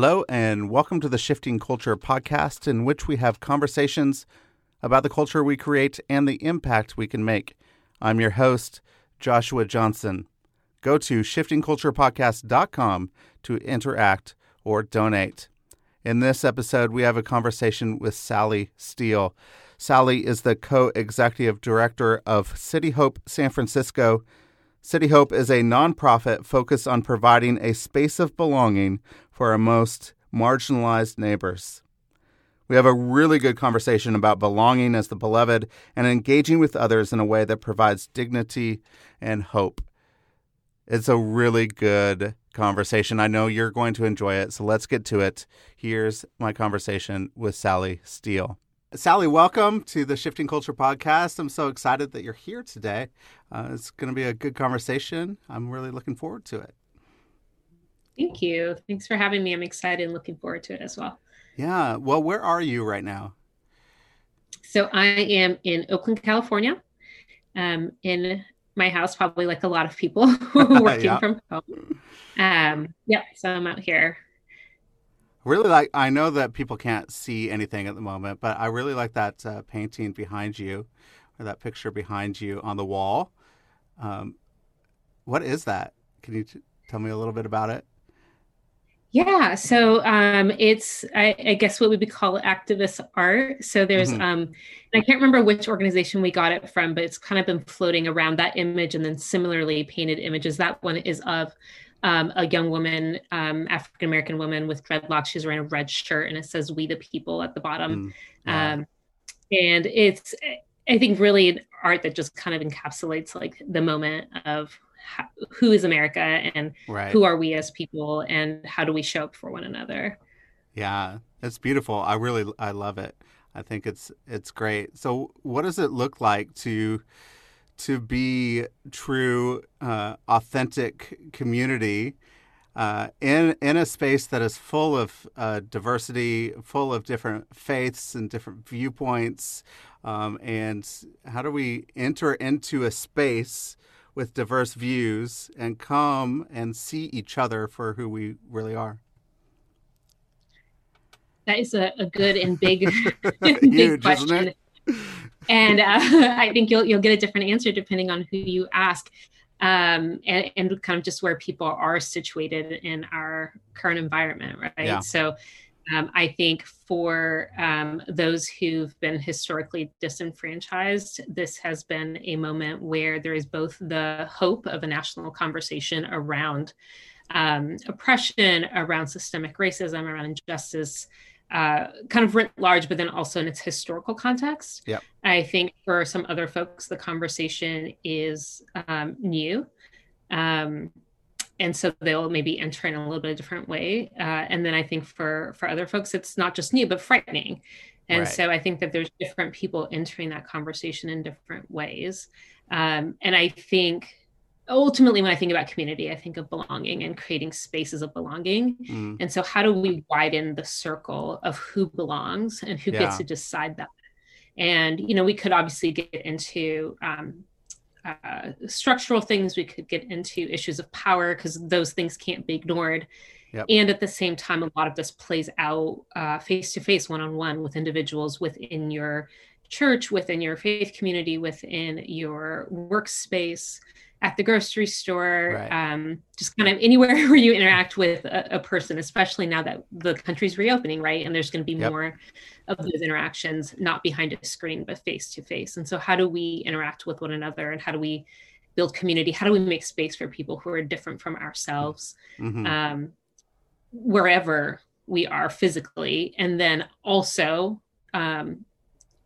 Hello, and welcome to the Shifting Culture podcast, in which we have conversations about the culture we create and the impact we can make. I'm your host, Joshua Johnson. Go to shiftingculturepodcast.com to interact or donate. In this episode, we have a conversation with Sally Steele. Sally is the co executive director of City Hope San Francisco City Hope is a nonprofit focused on providing a space of belonging for our most marginalized neighbors. We have a really good conversation about belonging as the beloved and engaging with others in a way that provides dignity and hope. It's a really good conversation. I know you're going to enjoy it, so let's get to it. Here's my conversation with Sally Steele. Sally, welcome to the Shifting Culture podcast. I'm so excited that you're here today. Uh, it's going to be a good conversation. I'm really looking forward to it. Thank you. Thanks for having me. I'm excited and looking forward to it as well. Yeah. Well, where are you right now? So I am in Oakland, California, um, in my house, probably like a lot of people working yeah. from home. Um, yeah. So I'm out here really like i know that people can't see anything at the moment but i really like that uh, painting behind you or that picture behind you on the wall um, what is that can you t- tell me a little bit about it yeah so um, it's I, I, guess what we would call activist art so there's mm-hmm. um, i can't remember which organization we got it from but it's kind of been floating around that image and then similarly painted images that one is of um, a young woman, um, African American woman with dreadlocks. She's wearing a red shirt and it says "We the People" at the bottom. Mm, yeah. um, and it's, I think, really an art that just kind of encapsulates like the moment of how, who is America and right. who are we as people and how do we show up for one another. Yeah, it's beautiful. I really I love it. I think it's it's great. So, what does it look like to to be true, uh, authentic community uh, in in a space that is full of uh, diversity, full of different faiths and different viewpoints. Um, and how do we enter into a space with diverse views and come and see each other for who we really are? That is a, a good and big, big Huge, question and uh, I think you'll you'll get a different answer depending on who you ask, um, and, and kind of just where people are situated in our current environment, right? Yeah. So. Um, I think for um, those who've been historically disenfranchised, this has been a moment where there is both the hope of a national conversation around um, oppression, around systemic racism, around injustice, uh, kind of writ large, but then also in its historical context. Yep. I think for some other folks, the conversation is um, new. Um, and so they'll maybe enter in a little bit of different way. Uh, and then I think for for other folks, it's not just new, but frightening. And right. so I think that there's different people entering that conversation in different ways. Um, and I think ultimately when i think about community i think of belonging and creating spaces of belonging mm. and so how do we widen the circle of who belongs and who yeah. gets to decide that and you know we could obviously get into um, uh, structural things we could get into issues of power because those things can't be ignored yep. and at the same time a lot of this plays out face to face one on one with individuals within your church within your faith community within your workspace at the grocery store, right. um, just kind of anywhere where you interact with a, a, person, especially now that the country's reopening, right? And there's going to be yep. more of those interactions, not behind a screen, but face to face. And so, how do we interact with one another and how do we build community? How do we make space for people who are different from ourselves mm-hmm. um, wherever we are physically? And then also, um,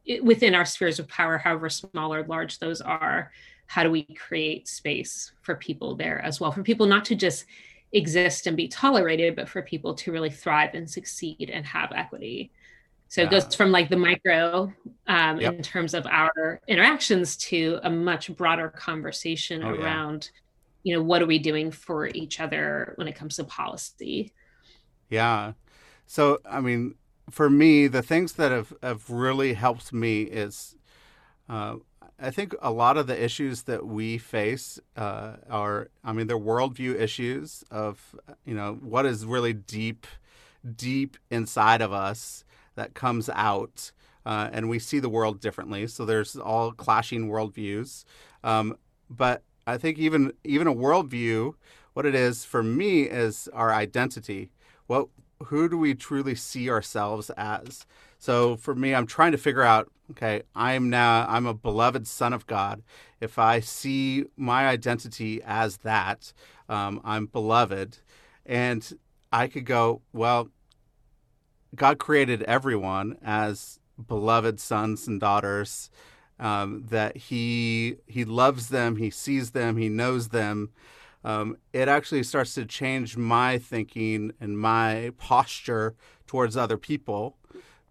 it, within our spheres of power, however small or large those are, how do we create space for people there as well for people not to just exist and be tolerated but for people to really thrive and succeed and have equity so yeah. it goes from like the micro um, yep. in terms of our interactions to a much broader conversation oh, around yeah. you know what are we doing for each other when it comes to policy yeah so i mean for me the things that have, have really helped me is uh, I think a lot of the issues that we face uh, are, I mean, they're worldview issues of, you know, what is really deep, deep inside of us that comes out, uh, and we see the world differently. So there's all clashing worldviews. Um, but I think even even a worldview, what it is for me is our identity. What who do we truly see ourselves as? So for me, I'm trying to figure out okay, I'm now, I'm a beloved son of God. If I see my identity as that, um, I'm beloved. And I could go, well, God created everyone as beloved sons and daughters. Um, that he he loves them, he sees them, he knows them. Um, it actually starts to change my thinking and my posture towards other people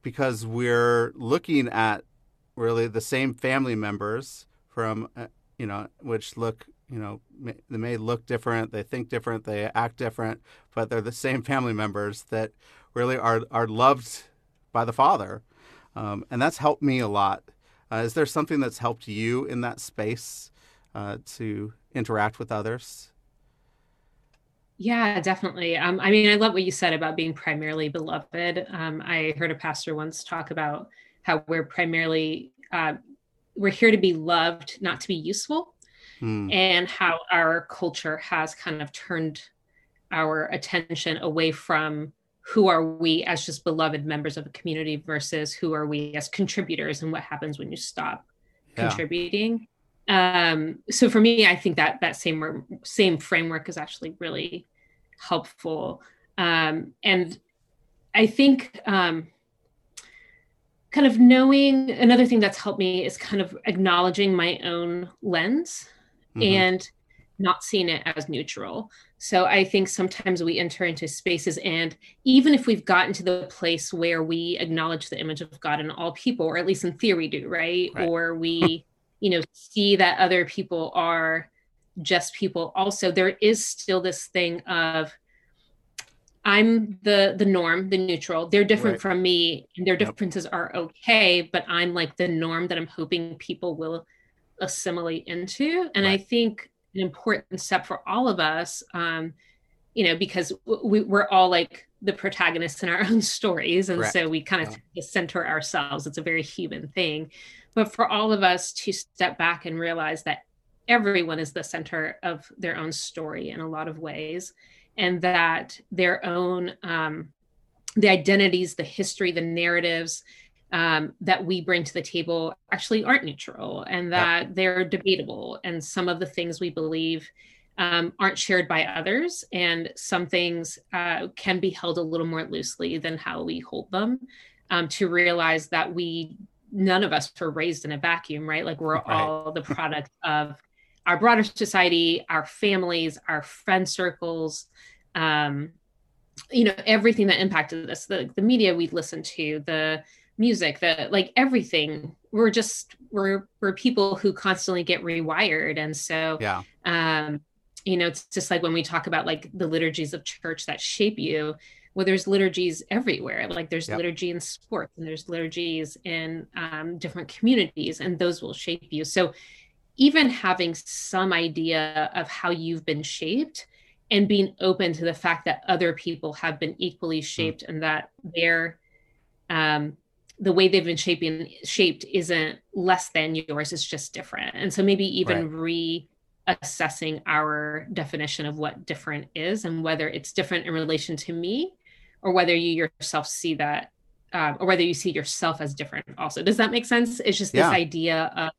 because we're looking at really the same family members from uh, you know which look you know may, they may look different they think different they act different but they're the same family members that really are are loved by the father. Um, and that's helped me a lot. Uh, is there something that's helped you in that space uh, to interact with others yeah, definitely. Um, I mean, I love what you said about being primarily beloved. Um, I heard a pastor once talk about how we're primarily uh, we're here to be loved, not to be useful, hmm. and how our culture has kind of turned our attention away from who are we as just beloved members of a community versus who are we as contributors and what happens when you stop yeah. contributing um, so for me i think that that same same framework is actually really helpful um, and i think um, kind of knowing another thing that's helped me is kind of acknowledging my own lens mm-hmm. and not seeing it as neutral. So I think sometimes we enter into spaces, and even if we've gotten to the place where we acknowledge the image of God in all people, or at least in theory do, right? right. Or we, you know, see that other people are just people also, there is still this thing of I'm the the norm, the neutral. They're different right. from me, and their differences yep. are okay, but I'm like the norm that I'm hoping people will assimilate into. And right. I think an important step for all of us, um, you know, because we, we're all like the protagonists in our own stories, and Correct. so we kind of yeah. center ourselves. It's a very human thing, but for all of us to step back and realize that everyone is the center of their own story in a lot of ways and that their own um, the identities the history the narratives um, that we bring to the table actually aren't neutral and that yeah. they're debatable and some of the things we believe um, aren't shared by others and some things uh, can be held a little more loosely than how we hold them um, to realize that we none of us were raised in a vacuum right like we're right. all the product of our broader society, our families, our friend circles, um, you know, everything that impacted us, the, the media we listened to, the music, the like everything. We're just we're we're people who constantly get rewired. And so yeah. um, you know, it's just like when we talk about like the liturgies of church that shape you, well there's liturgies everywhere like there's yep. liturgy in sports and there's liturgies in um, different communities and those will shape you so even having some idea of how you've been shaped and being open to the fact that other people have been equally hmm. shaped and that their um, the way they've been shaping shaped isn't less than yours it's just different and so maybe even right. assessing our definition of what different is and whether it's different in relation to me or whether you yourself see that um, or whether you see yourself as different also does that make sense it's just this idea of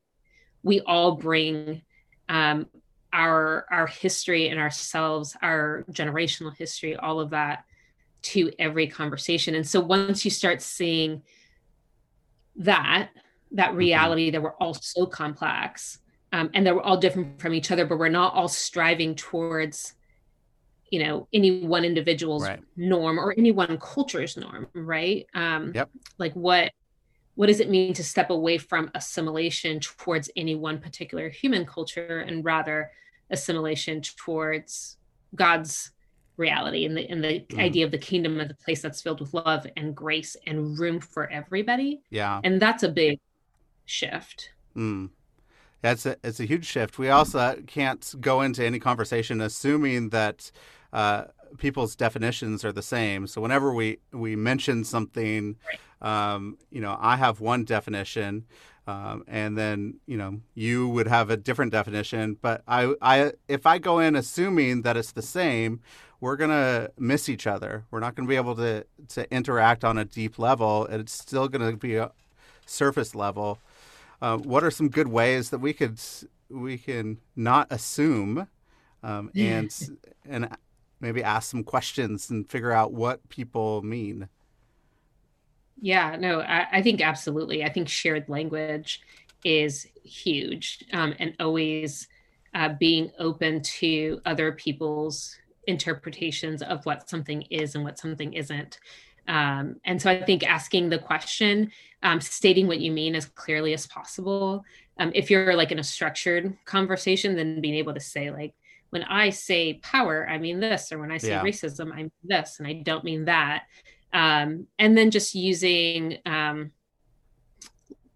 we all bring um, our our history and ourselves our generational history all of that to every conversation and so once you start seeing that that mm-hmm. reality that we're all so complex um, and that we're all different from each other but we're not all striving towards you know any one individual's right. norm or any one culture's norm right um yep. like what what does it mean to step away from assimilation towards any one particular human culture and rather assimilation towards god's reality and the and the mm. idea of the kingdom as a place that's filled with love and grace and room for everybody yeah and that's a big shift mm. That's a, it's a huge shift. We also can't go into any conversation assuming that uh, people's definitions are the same. So whenever we we mention something, um, you know, I have one definition, um, and then you know you would have a different definition. But I, I if I go in assuming that it's the same, we're gonna miss each other. We're not gonna be able to to interact on a deep level. It's still gonna be a surface level. Uh, what are some good ways that we could we can not assume um, and and maybe ask some questions and figure out what people mean. Yeah, no, I, I think absolutely. I think shared language is huge um, and always uh, being open to other people's interpretations of what something is and what something isn't. Um, and so I think asking the question, um, stating what you mean as clearly as possible. Um, if you're like in a structured conversation, then being able to say, like, when I say power, I mean this, or when I say yeah. racism, I mean this, and I don't mean that. Um, and then just using, um,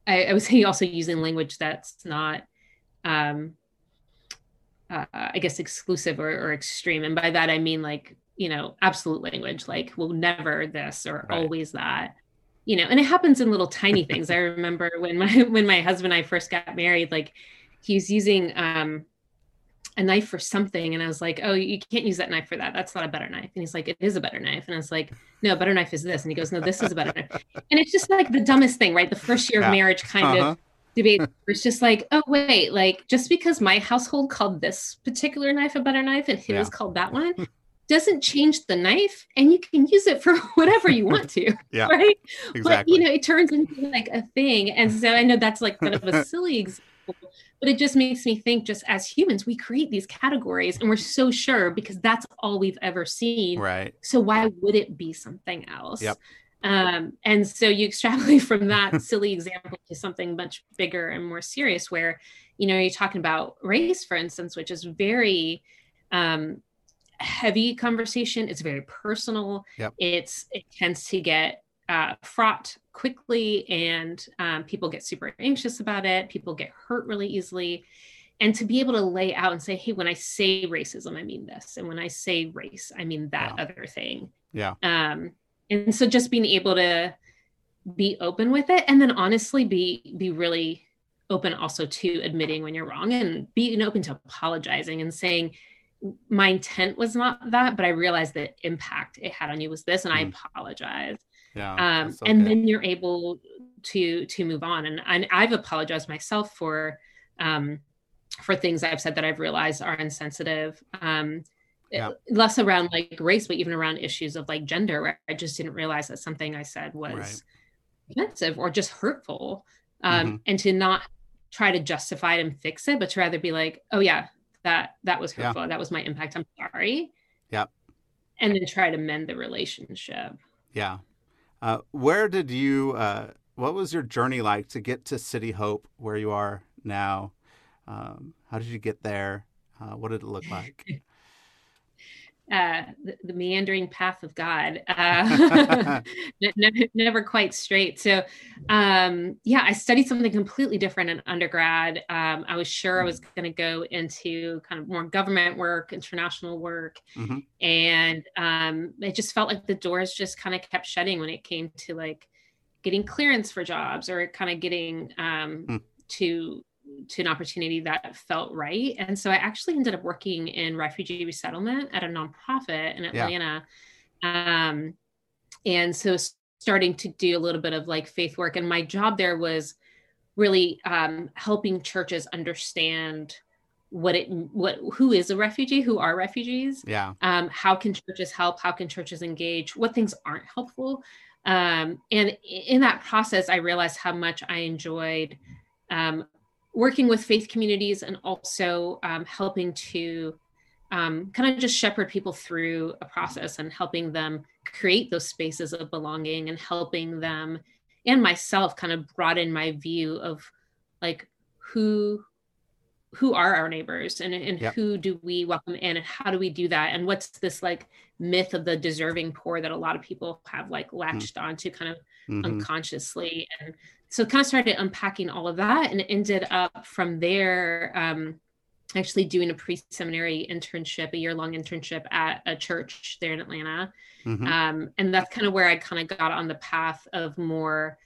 I, I would say also using language that's not, um, uh, I guess, exclusive or, or, extreme. And by that, I mean like, you know, absolute language, like, well, never this or right. always that. You know, and it happens in little tiny things. I remember when my when my husband and I first got married, like he was using um a knife for something and i was like oh you can't use that knife for that. That's not a better knife. And he's like it is a better knife. And i was like no a better knife is this. And he goes no this is a better knife. And it's just like the dumbest thing right? The first year yeah. of marriage kind uh-huh. of debate it's just like oh wait like just because my household called this particular knife a better knife and his yeah. called that one doesn't change the knife and you can use it for whatever you want to. Yeah. Right? Exactly. but you know it turns into like a thing. And so i know that's like kind of a silly example but it just makes me think just as humans we create these categories and we're so sure because that's all we've ever seen. Right. So why would it be something else? Yep. Um, and so you extrapolate from that silly example to something much bigger and more serious where you know you're talking about race for instance which is very um, heavy conversation. It's very personal. Yep. it's it tends to get uh, fraught quickly and um, people get super anxious about it. People get hurt really easily. And to be able to lay out and say hey when i say racism i mean this. And when i say race i mean that yeah. other thing. Yeah. Um and so just being able to be open with it and then honestly be be really open also to admitting when you're wrong and being open to apologizing and saying my intent was not that but i realized the impact it had on you was this and mm. i apologize yeah, um, okay. and then you're able to to move on and, and i've apologized myself for um, for things i've said that i've realized are insensitive um, yeah. less around like race but even around issues of like gender where i just didn't realize that something i said was right. offensive or just hurtful um, mm-hmm. and to not try to justify it and fix it but to rather be like oh yeah that that was hurtful yeah. that was my impact i'm sorry yeah and then try to mend the relationship yeah uh, where did you? Uh, what was your journey like to get to City Hope, where you are now? Um, how did you get there? Uh, what did it look like? uh, the, the, meandering path of God, uh, never, never, quite straight. So, um, yeah, I studied something completely different in undergrad. Um, I was sure I was mm. going to go into kind of more government work, international work, mm-hmm. and um, it just felt like the doors just kind of kept shutting when it came to like getting clearance for jobs or kind of getting mm. to to an opportunity that felt right. And so I actually ended up working in refugee resettlement at a nonprofit in Atlanta. Yeah. Um, and so starting to do a little bit of like faith work. And my job there was really um, helping churches understand what it what who is a refugee who are refugees yeah um how can churches help how can churches engage what things aren't helpful um and in that process i realized how much i enjoyed um working with faith communities and also um, helping to um, kind of just shepherd people through a process and helping them create those spaces of belonging and helping them and myself kind of broaden my view of like who who are our neighbors and, and yep. who do we welcome in and how do we do that and what's this like myth of the deserving poor that a lot of people have like mm-hmm. latched mm-hmm. onto kind of mm-hmm. unconsciously and so kind of started unpacking all of that and ended up from there um, actually doing a pre-seminary internship a year-long internship at a church there in atlanta mm-hmm. um, and that's kind of where i kind of got on the path of more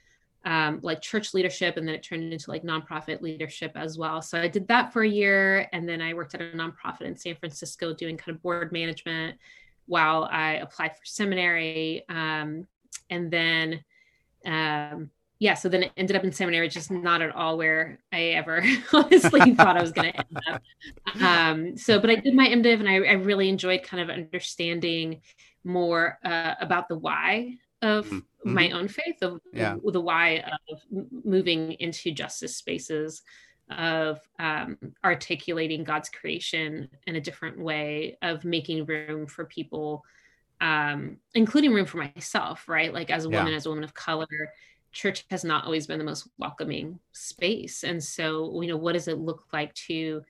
um, like church leadership and then it turned into like nonprofit leadership as well so i did that for a year and then i worked at a nonprofit in san francisco doing kind of board management while i applied for seminary um, and then um, yeah, so then it ended up in seminary, just not at all where I ever honestly thought I was going to end up. Um, so, but I did my MDiv and I, I really enjoyed kind of understanding more uh, about the why of mm-hmm. my own faith, of yeah. the, the, why of moving into justice spaces, of um, articulating God's creation in a different way, of making room for people, um, including room for myself, right? Like as a woman, yeah. as a woman of color church has not always been the most welcoming space. And so, you know, what does it look like to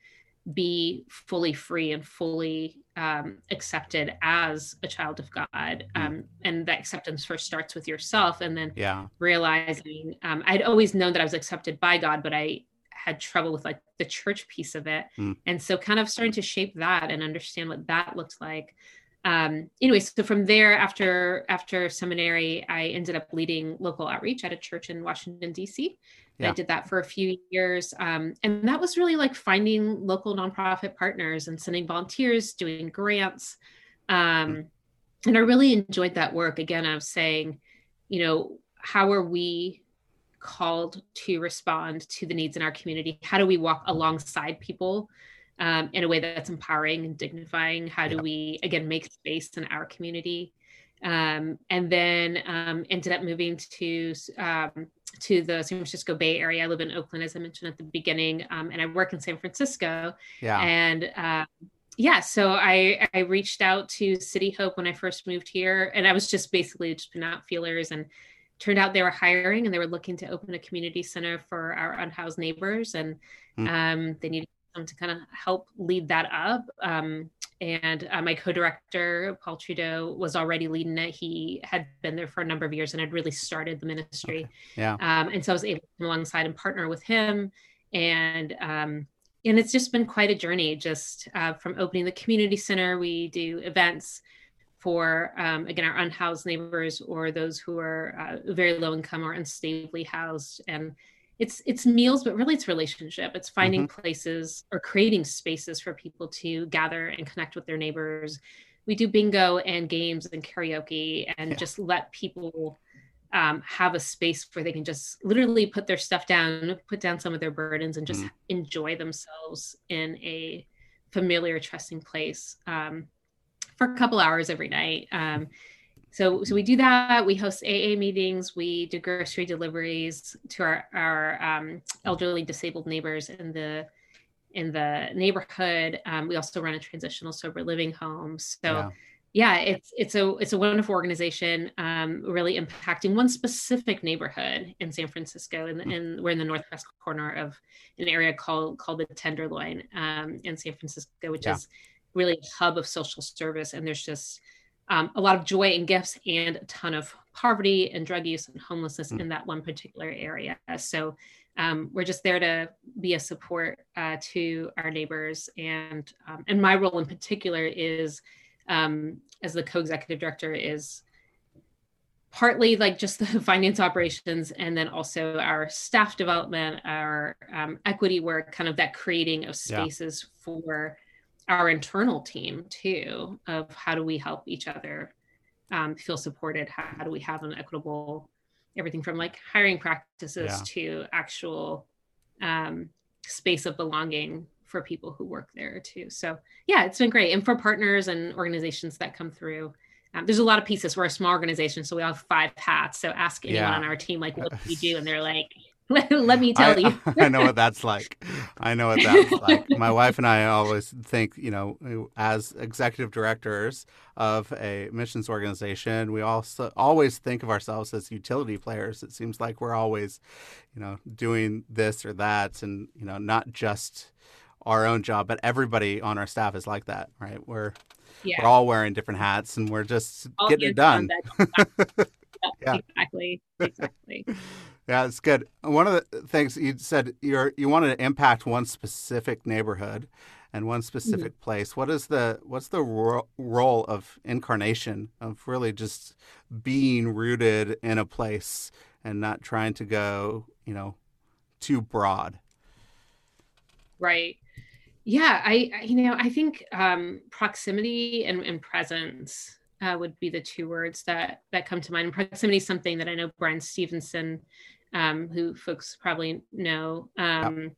be fully free and fully um, accepted as a child of God? Mm-hmm. Um, and that acceptance first starts with yourself, and then yeah. realizing um, I'd always known that I was accepted by God, but I had trouble with like the church piece of it. Mm. And so, kind of starting to shape that and understand what that looked like um, anyway, so from there, after after seminary, I ended up leading local outreach at a church in Washington D.C. Yeah. I did that for a few years, um, and that was really like finding local nonprofit partners and sending volunteers, doing grants, um, mm and I really enjoyed that work. Again, I was saying, you know, how are we called to respond to the needs in our community? How do we walk alongside people? Um, in a way that's empowering and dignifying? How do yeah. we, again, make space in our community? Um, and then um, ended up moving to um, to the San Francisco Bay Area. I live in Oakland, as I mentioned at the beginning, um, and I work in San Francisco. Yeah. And uh, yeah, so I I reached out to City Hope when I first moved here, and I was just basically just putting out feelers and turned out they were hiring and they were looking to open a community center for our unhoused neighbors and mm. um, they needed to kind of help lead that up. Um, and uh, my co-director Paul Trudeau was already leading it. He had been there for a number of years and had really started the ministry. Okay. Yeah. Um, and so I was able to come alongside and partner with him. And um, and it's just been quite a journey. Just uh, from opening the community center, we do events for um, again our unhoused neighbors or those who are uh, very low income or unstably housed and it's it's meals but really it's relationship it's finding mm-hmm. places or creating spaces for people to gather and connect with their neighbors we do bingo and games and karaoke and yeah. just let people um, have a space where they can just literally put their stuff down put down some of their burdens and just mm. enjoy themselves in a familiar trusting place um, for a couple hours every night um, so so we do that we host aa meetings we do grocery deliveries to our our um, elderly disabled neighbors in the in the neighborhood um, we also run a transitional sober living home so yeah. yeah it's it's a it's a wonderful organization um, really impacting one specific neighborhood in san francisco and mm. we're in the northwest corner of an area called called the tenderloin um, in san francisco which yeah. is really a hub of social service and there's just um, a lot of joy and gifts and a ton of poverty and drug use and homelessness mm. in that one particular area. So um, we're just there to be a support uh, to our neighbors. And um, and my role in particular is um, as the co-executive director is partly like just the finance operations and then also our staff development our um, equity work kind of that creating of spaces yeah. for our internal team too of how do we help each other um, feel supported how do we have an equitable everything from like hiring practices yeah. to actual um, space of belonging for people who work there too so yeah it's been great and for partners and organizations that come through um, there's a lot of pieces. We're a small organization, so we have five hats. So ask anyone yeah. on our team, like, what do we do? And they're like, let, me tell I, you. I know what that's like. I know what that's like. My wife and I always think, you know, as executive directors of a missions organization, we also always think of ourselves as utility players. It seems like we're always, you know, doing this or that, and you know, not just our own job, but everybody on our staff is like that, right? We're yeah. we're all wearing different hats and we're just all getting it done. yeah, exactly. Exactly. Yeah, it's good. One of the things you said you're you wanted to impact one specific neighborhood and one specific mm-hmm. place. What is the what's the ro- role of incarnation of really just being rooted in a place and not trying to go, you know, too broad? Right yeah I, I, you know i think um, proximity and, and presence uh, would be the two words that that come to mind and proximity is something that i know bryan stevenson um, who folks probably know um, yep.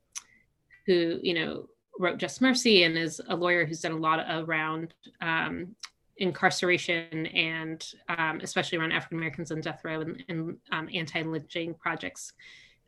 who you know wrote just mercy and is a lawyer who's done a lot around um, incarceration and um, especially around african americans on death row and, and um, anti-lynching projects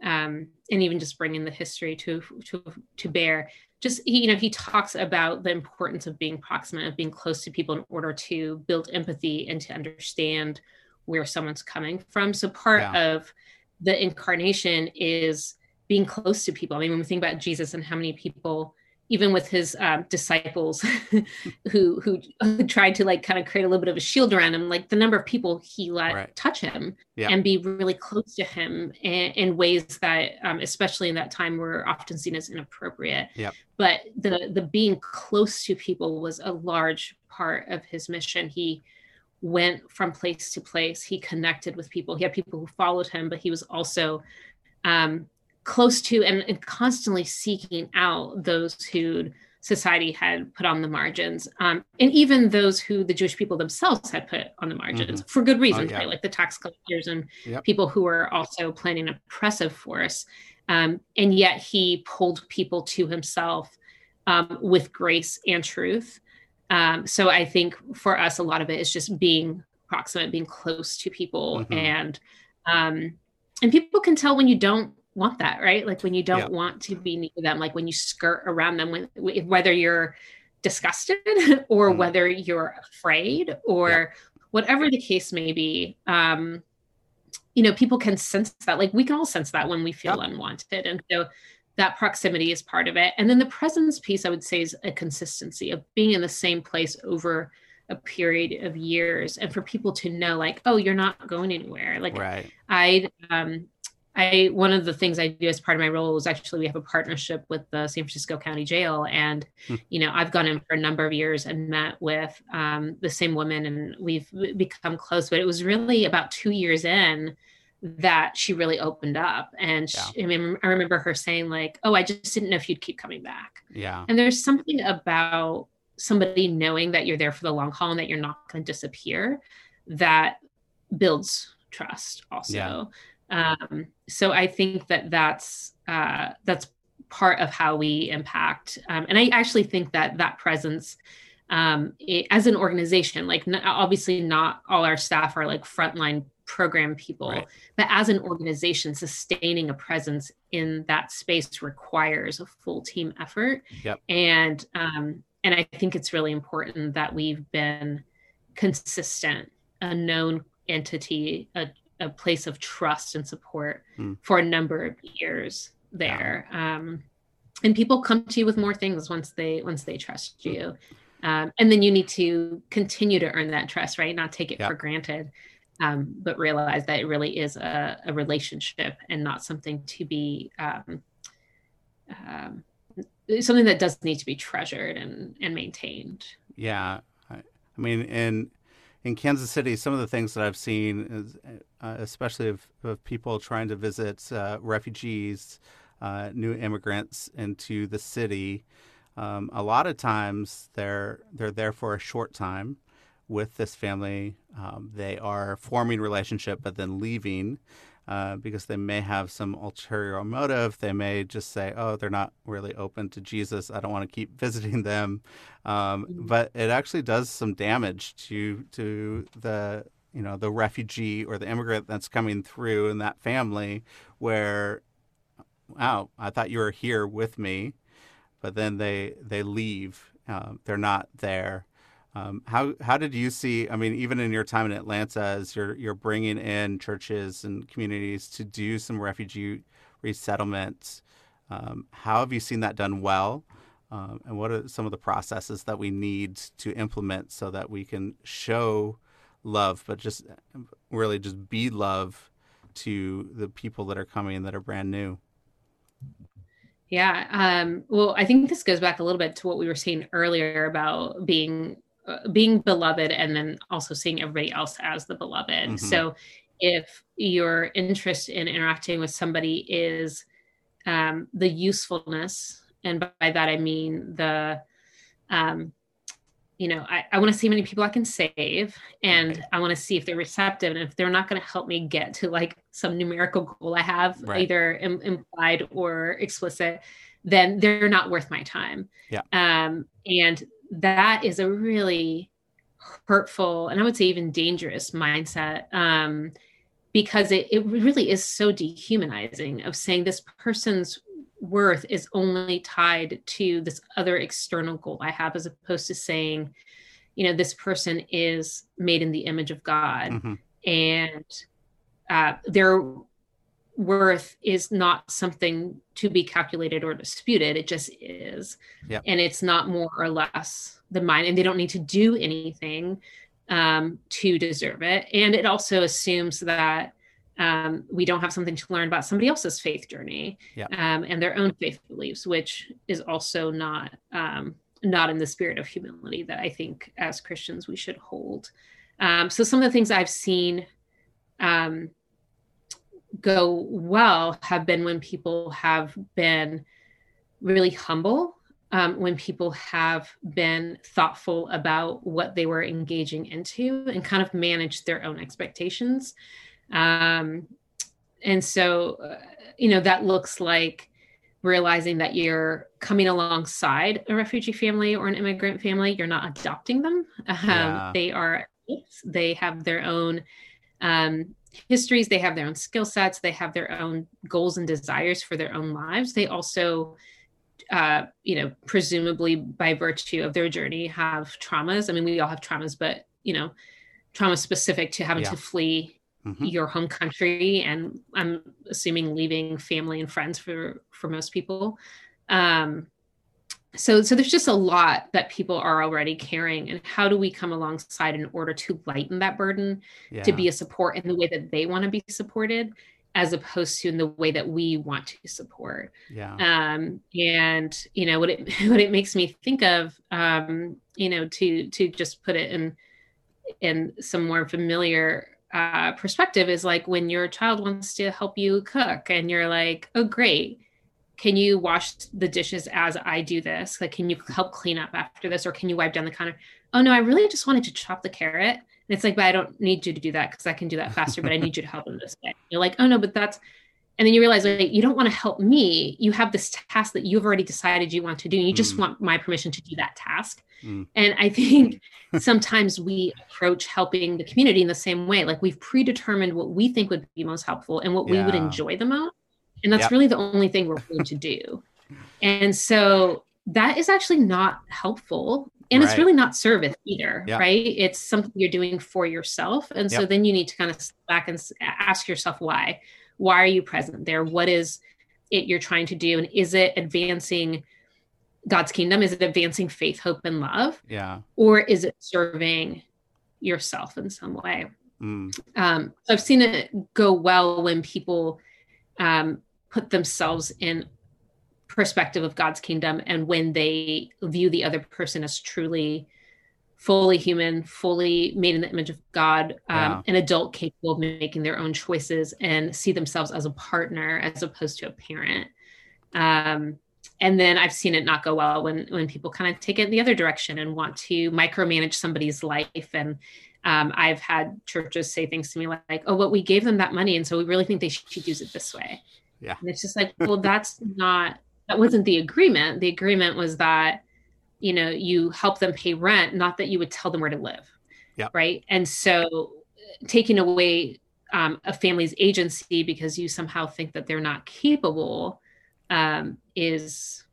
um, and even just bringing the history to to to bear just he, you know he talks about the importance of being proximate of being close to people in order to build empathy and to understand where someone's coming from so part yeah. of the incarnation is being close to people i mean when we think about jesus and how many people even with his um, disciples who, who, who tried to like kind of create a little bit of a shield around him like the number of people he let right. touch him yeah. and be really close to him in, in ways that um, especially in that time were often seen as inappropriate yep. but the the being close to people was a large part of his mission he went from place to place he connected with people he had people who followed him but he was also um, close to and, and constantly seeking out those who society had put on the margins, um, and even those who the Jewish people themselves had put on the margins mm-hmm. for good reasons, oh, yeah. right? Like the tax collectors and yep. people who were also playing an oppressive force. Um, and yet he pulled people to himself um, with grace and truth. Um, so I think for us, a lot of it is just being proximate, being close to people, mm-hmm. and um, and people can tell when you don't want that, right? Like when you don't yeah. want to be near them, like when you skirt around them, when, whether you're disgusted or mm. whether you're afraid or yeah. whatever the case may be. Um, you know, people can sense that. Like we can all sense that when we feel yeah. unwanted, and so that proximity is part of it. And then the presence piece, I would say, is a consistency of being in the same place over a period of years and for people to know like oh you're not going anywhere like right. i um I one of the things I do as part of my role is actually we have a partnership with the San Francisco County Jail, and hmm. you know I've gone in for a number of years and met with um, the same woman, and we've become close. But it was really about two years in that she really opened up, and yeah. I mean I remember her saying like, "Oh, I just didn't know if you'd keep coming back." Yeah, and there's something about somebody knowing that you're there for the long haul and that you're not going to disappear that builds trust also. Yeah um, so I think that that's uh, that's part of how we impact. Um, and I actually think that that presence um, it, as an organization, like n- obviously not all our staff are like frontline program people, right. but as an organization, sustaining a presence in that space requires a full team effort. Yep. And um, and I think it's really important that we've been consistent, a known entity, a, a place of trust and support mm. for a number of years there. Yeah. Um, and people come to you with more things once they once they trust hmm. you. Um, and then you need to continue to earn that trust, right? Not take it yeah. for granted, um, but realize that it really is a, a relationship and not something to be um, um, something that does need to be treasured and, and maintained. Yeah. I, I mean, and in Kansas City, some of the things that I've seen, is, uh, especially of, of, people trying to visit uh, refugees, uh, new immigrants into the city, um, a lot of times they're they're there for a short time with this family. Um, they are forming relationship, but then leaving. Uh, because they may have some ulterior motive. They may just say, "Oh, they're not really open to Jesus. I don't want to keep visiting them." Um, mm-hmm. but it actually does some damage to to the you know the refugee or the immigrant that's coming through in that family, where, wow, I thought you were here with me, but then they they leave. Um, they're not there. Um, how how did you see? I mean, even in your time in Atlanta, as you're you're bringing in churches and communities to do some refugee resettlement, um, how have you seen that done well? Um, and what are some of the processes that we need to implement so that we can show love, but just really just be love to the people that are coming that are brand new? Yeah. Um, well, I think this goes back a little bit to what we were saying earlier about being uh, being beloved and then also seeing everybody else as the beloved. Mm-hmm. So if your interest in interacting with somebody is um, the usefulness, and by that I mean the, um, you know, I, I want to see many people I can save, and I want to see if they're receptive, and if they're not going to help me get to like some numerical goal I have, right. either Im- implied or explicit, then they're not worth my time. Yeah. Um, and that is a really hurtful and I would say even dangerous mindset um, because it, it really is so dehumanizing of saying this person's worth is only tied to this other external goal I have, as opposed to saying, you know, this person is made in the image of God mm-hmm. and uh, their worth is not something to be calculated or disputed. It just is. Yep. And it's not more or less than mine. And they don't need to do anything um, to deserve it. And it also assumes that um, we don't have something to learn about somebody else's faith journey yep. um, and their own faith beliefs, which is also not um, not in the spirit of humility that I think as Christians we should hold. Um, so some of the things I've seen um, go well have been when people have been really humble, um, when people have been thoughtful about what they were engaging into and kind of managed their own expectations. Um, and so, uh, you know, that looks like realizing that you're coming alongside a refugee family or an immigrant family. You're not adopting them. Um, yeah. They are, they have their own um, histories they have their own skill sets they have their own goals and desires for their own lives they also uh, you know presumably by virtue of their journey have traumas i mean we all have traumas but you know trauma specific to having yeah. to flee mm-hmm. your home country and i'm assuming leaving family and friends for for most people um so so there's just a lot that people are already carrying and how do we come alongside in order to lighten that burden yeah. to be a support in the way that they want to be supported as opposed to in the way that we want to support? Yeah. Um and you know what it what it makes me think of um you know to to just put it in in some more familiar uh, perspective is like when your child wants to help you cook and you're like oh great can you wash the dishes as I do this? Like, can you help clean up after this? Or can you wipe down the counter? Oh, no, I really just wanted to chop the carrot. And it's like, but I don't need you to do that because I can do that faster, but I need you to help in this way. You're like, oh, no, but that's, and then you realize like you don't want to help me. You have this task that you've already decided you want to do. And you just mm. want my permission to do that task. Mm. And I think sometimes we approach helping the community in the same way. Like we've predetermined what we think would be most helpful and what yeah. we would enjoy the most and that's yep. really the only thing we're going to do. And so that is actually not helpful. And right. it's really not service either, yep. right? It's something you're doing for yourself. And so then you need to kind of back and ask yourself why. Why are you present there? What is it you're trying to do? And is it advancing God's kingdom? Is it advancing faith, hope, and love? Yeah. Or is it serving yourself in some way? Mm. Um, I've seen it go well when people um, put themselves in perspective of God's kingdom and when they view the other person as truly fully human, fully made in the image of God, um, an adult capable of making their own choices and see themselves as a partner as opposed to a parent. Um, and then I've seen it not go well when when people kind of take it in the other direction and want to micromanage somebody's life. And um, I've had churches say things to me like, "Oh, but we gave them that money, and so we really think they should use it this way." Yeah, and it's just like, well, that's not that wasn't the agreement. The agreement was that you know you help them pay rent not that you would tell them where to live yeah right and so taking away um, a family's agency because you somehow think that they're not capable um, is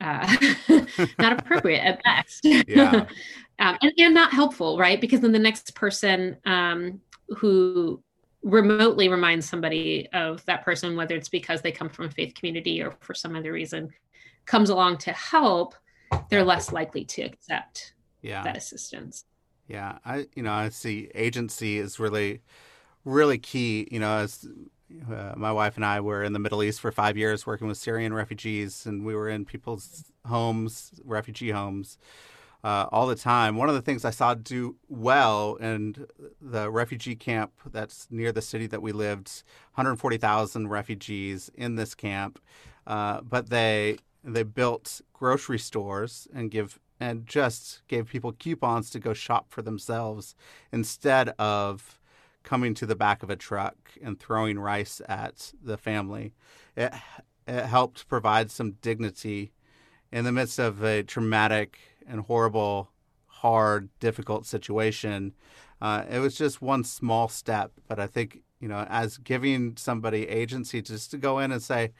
uh, not appropriate at best yeah. um, and, and not helpful right because then the next person um, who remotely reminds somebody of that person whether it's because they come from a faith community or for some other reason comes along to help they're less likely to accept yeah. that assistance. Yeah, I you know I see agency is really really key. You know, as uh, my wife and I were in the Middle East for five years working with Syrian refugees, and we were in people's homes, refugee homes, uh, all the time. One of the things I saw do well in the refugee camp that's near the city that we lived, 140,000 refugees in this camp, uh, but they they built grocery stores and give and just gave people coupons to go shop for themselves instead of coming to the back of a truck and throwing rice at the family. It, it helped provide some dignity in the midst of a traumatic and horrible, hard, difficult situation. Uh, it was just one small step, but I think you know, as giving somebody agency just to go in and say,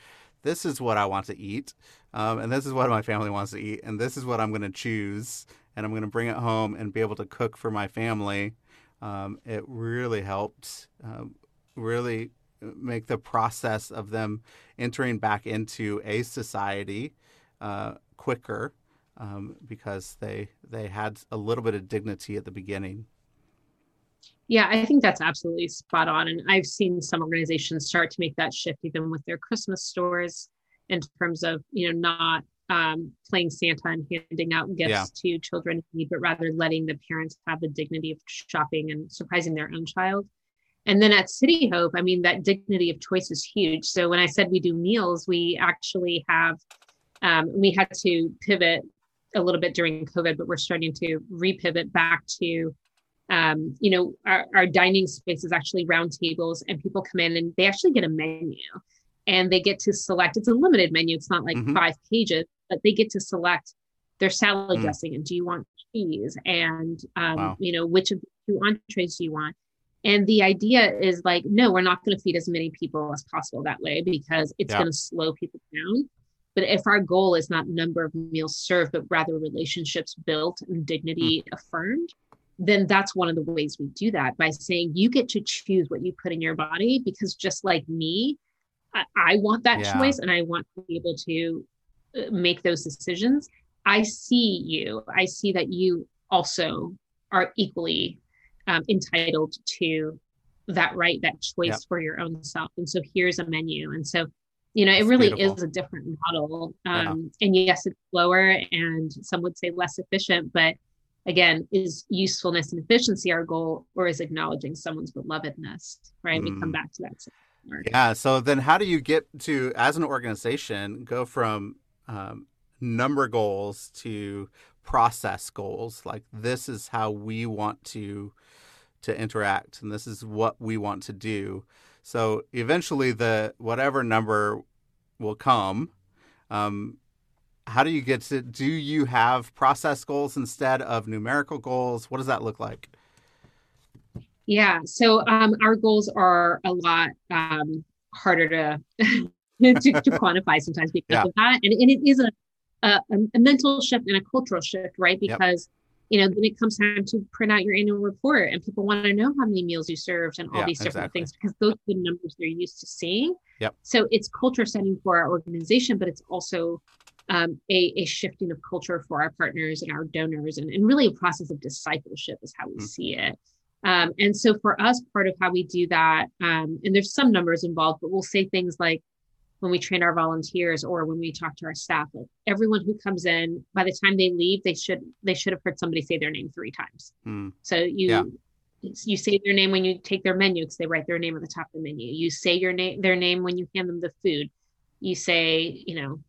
"This is what I want to eat," um, and this is what my family wants to eat, and this is what I'm going to choose, and I'm going to bring it home and be able to cook for my family. Um, it really helped, um, really make the process of them entering back into a society uh, quicker um, because they they had a little bit of dignity at the beginning. Yeah, I think that's absolutely spot on. And I've seen some organizations start to make that shift even with their Christmas stores in terms of you know not um, playing Santa and handing out gifts yeah. to children in need, but rather letting the parents have the dignity of shopping and surprising their own child. And then at City Hope, I mean, that dignity of choice is huge. So when I said we do meals, we actually have, um, we had to pivot a little bit during COVID, but we're starting to repivot back to, um, you know, our, our dining space is actually round tables and people come in and they actually get a menu and they get to select it's a limited menu it's not like mm-hmm. five pages but they get to select their salad mm. dressing and do you want cheese and um, wow. you know which of the two entrees do you want and the idea is like no we're not going to feed as many people as possible that way because it's yeah. going to slow people down but if our goal is not number of meals served but rather relationships built and dignity mm. affirmed then that's one of the ways we do that by saying you get to choose what you put in your body because just like me I, I want that yeah. choice and I want to be able to uh, make those decisions. I see you. I see that you also are equally um, entitled to that right, that choice yep. for your own self. And so here's a menu. And so, you know, it really beautiful. is a different model. Um, yeah. And yes, it's slower and some would say less efficient, but again, is usefulness and efficiency our goal or is acknowledging someone's belovedness, right? Mm. We come mm. back to that. Yeah. So then, how do you get to, as an organization, go from um, number goals to process goals? Like this is how we want to to interact, and this is what we want to do. So eventually, the whatever number will come. Um, how do you get to? Do you have process goals instead of numerical goals? What does that look like? Yeah. So um, our goals are a lot um, harder to, to, to quantify sometimes because yeah. of that, and, and it is a, a, a mental shift and a cultural shift, right? Because yep. you know then it comes time to print out your annual report, and people want to know how many meals you served and all yeah, these different exactly. things because those are the numbers they're used to seeing. Yep. So it's culture setting for our organization, but it's also um, a, a, shifting of culture for our partners and our donors, and, and really a process of discipleship is how we mm-hmm. see it. Um, and so for us, part of how we do that, um, and there's some numbers involved, but we'll say things like, when we train our volunteers or when we talk to our staff like everyone who comes in by the time they leave they should they should have heard somebody say their name three times. Mm. so you yeah. you say their name when you take their menu because they write their name at the top of the menu. You say your name their name when you hand them the food. You say you know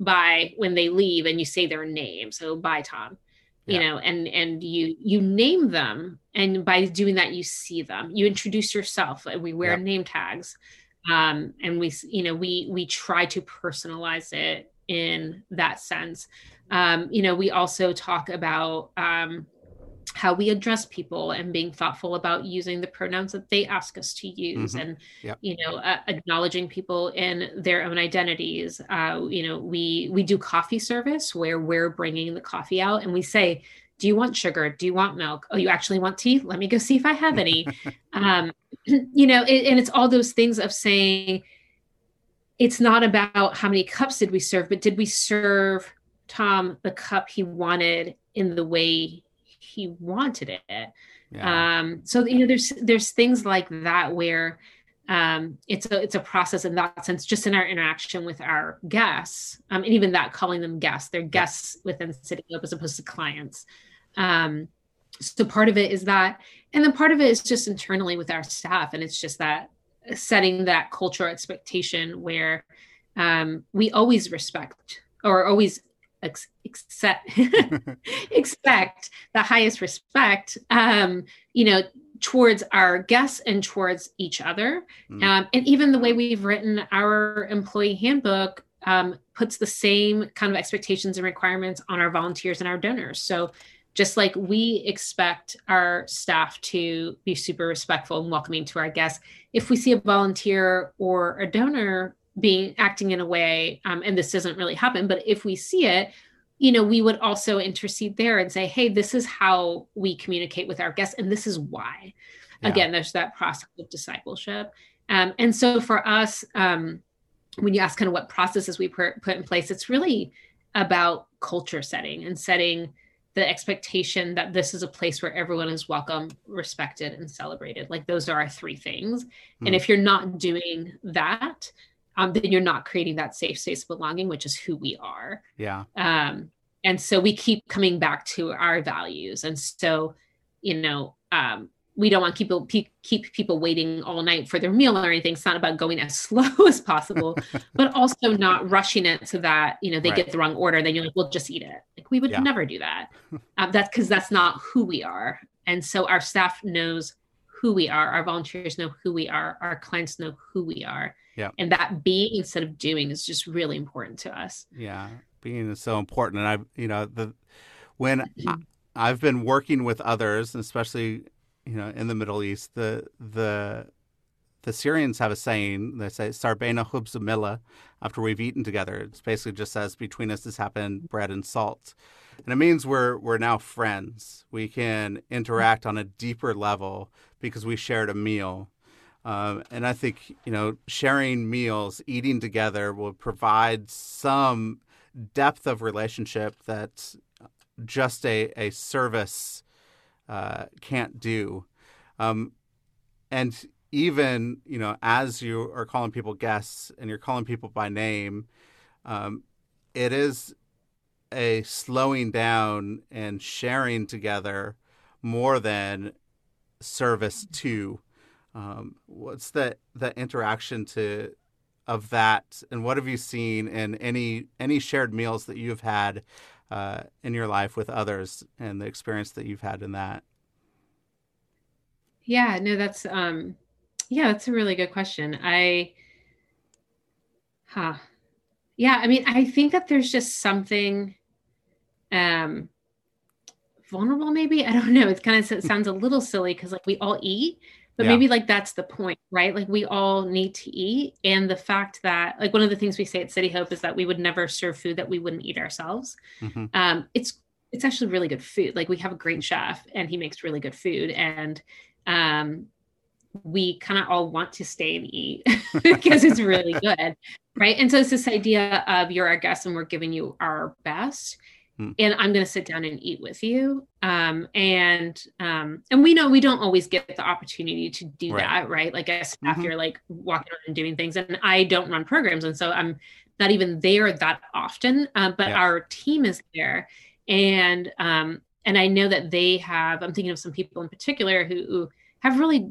by when they leave and you say their name. So bye tom you yeah. know and and you you name them and by doing that you see them. You introduce yourself and we wear name tags um, and we you know we we try to personalize it in that sense. Um, you know we also talk about um, how we address people and being thoughtful about using the pronouns that they ask us to use mm-hmm. and yep. you know uh, acknowledging people in their own identities. Uh, you know we we do coffee service where we're bringing the coffee out and we say do you want sugar? Do you want milk? Oh you actually want tea? Let me go see if i have any. Um, you know it, and it's all those things of saying it's not about how many cups did we serve but did we serve tom the cup he wanted in the way he wanted it yeah. um so you know there's there's things like that where um, it's a it's a process in that sense, just in our interaction with our guests, um, and even that calling them guests, they're guests within City Hope as opposed to clients. Um, so part of it is that, and then part of it is just internally with our staff, and it's just that setting that cultural expectation where um, we always respect or always ex- accept, expect the highest respect, um, you know, towards our guests and towards each other. Mm. Um, and even the way we've written our employee handbook um, puts the same kind of expectations and requirements on our volunteers and our donors. So just like we expect our staff to be super respectful and welcoming to our guests if we see a volunteer or a donor being acting in a way um, and this doesn't really happen but if we see it you know we would also intercede there and say hey this is how we communicate with our guests and this is why yeah. again there's that process of discipleship um, and so for us um, when you ask kind of what processes we put in place it's really about culture setting and setting the expectation that this is a place where everyone is welcome, respected, and celebrated. Like those are our three things. Mm. And if you're not doing that, um, then you're not creating that safe space of belonging, which is who we are. Yeah. Um, and so we keep coming back to our values. And so, you know, um, we don't want people pe- keep people waiting all night for their meal or anything. It's not about going as slow as possible, but also not rushing it so that you know they right. get the wrong order. Then you're like, "We'll just eat it." Like we would yeah. never do that. Um, that's because that's not who we are. And so our staff knows who we are. Our volunteers know who we are. Our clients know who we are. Yeah. And that being instead of doing is just really important to us. Yeah, being is so important. And I've, you know, the when I, I've been working with others, especially you know, in the Middle East, the the the Syrians have a saying. They say "Sarbena hubzamilla," after we've eaten together. It basically just says between us has happened bread and salt, and it means we're we're now friends. We can interact on a deeper level because we shared a meal. Um, and I think you know sharing meals, eating together, will provide some depth of relationship that just a a service uh, can't do. Um, and even you know, as you are calling people guests and you're calling people by name, um, it is a slowing down and sharing together more than service to. Um, what's the the interaction to of that, and what have you seen in any any shared meals that you've had uh, in your life with others and the experience that you've had in that? Yeah, no, that's um yeah, that's a really good question. I huh. Yeah, I mean, I think that there's just something um vulnerable maybe. I don't know. It kind of sounds a little silly cuz like we all eat, but yeah. maybe like that's the point right? Like we all need to eat. And the fact that like one of the things we say at city hope is that we would never serve food that we wouldn't eat ourselves. Mm-hmm. um, it's it's actually really good food. Like we have a great chef and he makes really good food. And um, we kind of all want to stay and eat because it's really good right? And so it's this idea of you're our guest and we're giving you our best hmm. and I'm going to sit down and eat with you. Um, and um, and we know we don't always get the opportunity to do right. that, right? Like as staff, mm-hmm. you're like walking around and doing things, and I don't run programs, and so I'm not even there that often. Uh, but yeah. our team is there, and um, and I know that they have. I'm thinking of some people in particular who, who have really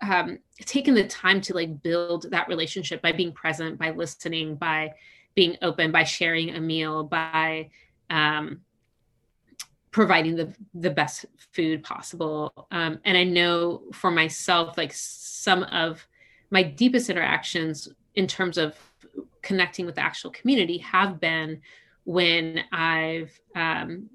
um, taken the time to like build that relationship by being present, by listening, by being open, by sharing a meal, by um, providing the the best food possible. Um, and I know for myself, like some of my deepest interactions in terms of connecting with the actual community have been when I've um,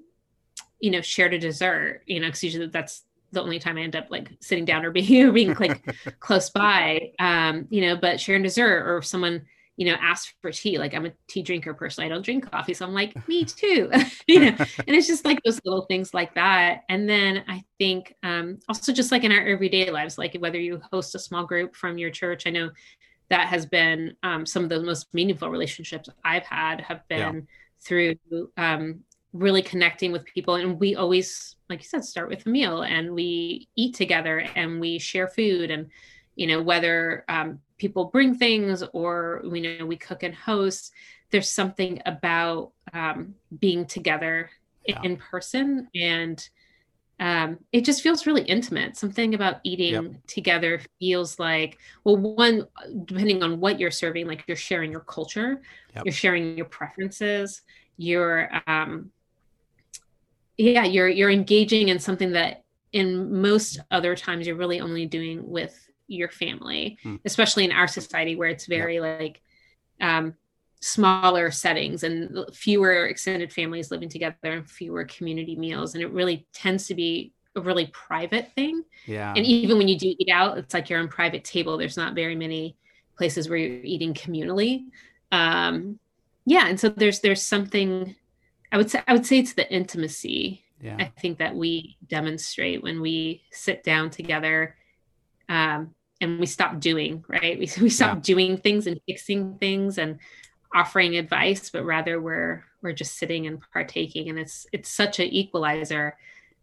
you know shared a dessert. You know, because usually that's the only time I end up like sitting down or being or being like close by. Um, you know, but sharing dessert or someone you know, ask for tea. Like I'm a tea drinker personally. I don't drink coffee. So I'm like, me too. you know, and it's just like those little things like that. And then I think um, also just like in our everyday lives, like whether you host a small group from your church, I know that has been um, some of the most meaningful relationships I've had have been yeah. through um, really connecting with people. And we always, like you said, start with a meal and we eat together and we share food and, you know, whether um, people bring things or we know we cook and host there's something about um, being together yeah. in person and um, it just feels really intimate something about eating yep. together feels like well one depending on what you're serving like you're sharing your culture yep. you're sharing your preferences you're um, yeah you're you're engaging in something that in most other times you're really only doing with your family, mm. especially in our society where it's very yeah. like um, smaller settings and fewer extended families living together and fewer community meals. And it really tends to be a really private thing. Yeah. And even when you do eat out, it's like you're on private table. There's not very many places where you're eating communally. Um, yeah. And so there's there's something I would say I would say it's the intimacy. Yeah. I think that we demonstrate when we sit down together um, and we stop doing right we, we stop yeah. doing things and fixing things and offering advice but rather we're we're just sitting and partaking and it's it's such an equalizer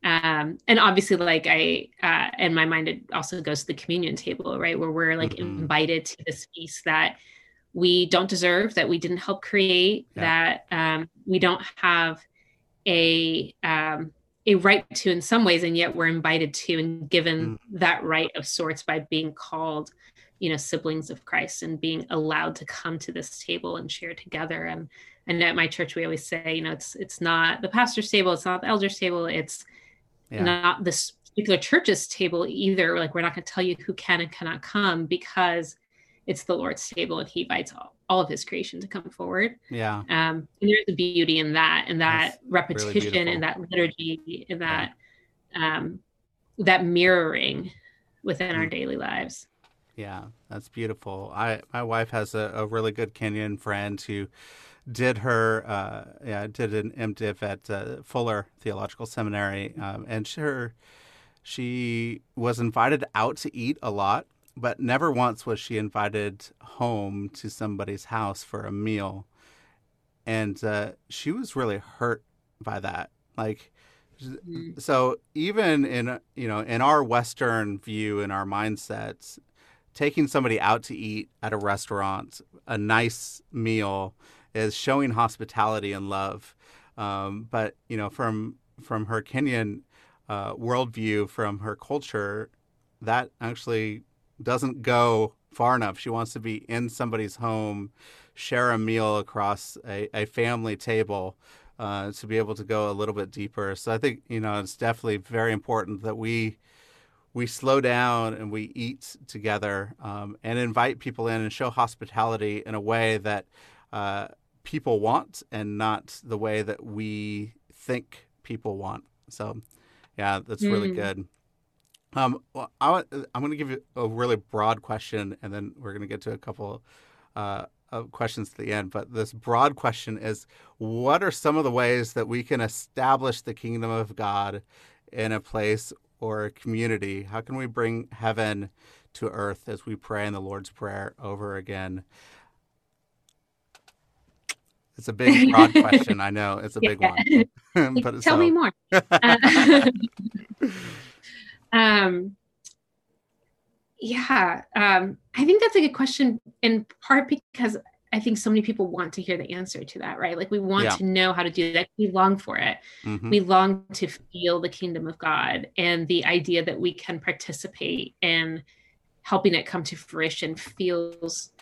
um, and obviously like i uh, in my mind it also goes to the communion table right where we're like mm-hmm. invited to this feast that we don't deserve that we didn't help create yeah. that um, we don't have a um, a right to in some ways and yet we're invited to and given mm. that right of sorts by being called you know siblings of christ and being allowed to come to this table and share together and and at my church we always say you know it's it's not the pastor's table it's not the elder's table it's yeah. not this particular church's table either like we're not going to tell you who can and cannot come because it's the lord's table and he invites all all of his creation to come forward. Yeah. Um, and there's a beauty in that, and that That's repetition, really and that liturgy, and that yeah. um, that mirroring within mm. our daily lives. Yeah, that's beautiful. I my wife has a, a really good Kenyan friend who did her uh, yeah did an MDiv at uh, Fuller Theological Seminary, um, and sure she was invited out to eat a lot but never once was she invited home to somebody's house for a meal. And uh, she was really hurt by that. Like, mm. so even in you know in our Western view in our mindsets, taking somebody out to eat at a restaurant, a nice meal, is showing hospitality and love. Um, but you know, from from her Kenyan uh, worldview, from her culture, that actually doesn't go far enough. She wants to be in somebody's home, share a meal across a, a family table uh, to be able to go a little bit deeper. So I think you know it's definitely very important that we we slow down and we eat together um, and invite people in and show hospitality in a way that uh, people want and not the way that we think people want. So yeah, that's mm. really good. Um, well, I, am going to give you a really broad question, and then we're going to get to a couple uh, of questions at the end. But this broad question is what are some of the ways that we can establish the kingdom of God in a place or a community? How can we bring heaven to earth as we pray in the Lord's Prayer over again? It's a big, broad question. I know it's a big one. But tell so- me more. Uh, um, yeah, um, I think that's a good question in part because I think so many people want to hear the answer to that, right? Like we want Yeah. to know how to do that. We long for it. Mhm. We long to feel the kingdom of God and the idea that we can participate in helping it come to fruition feels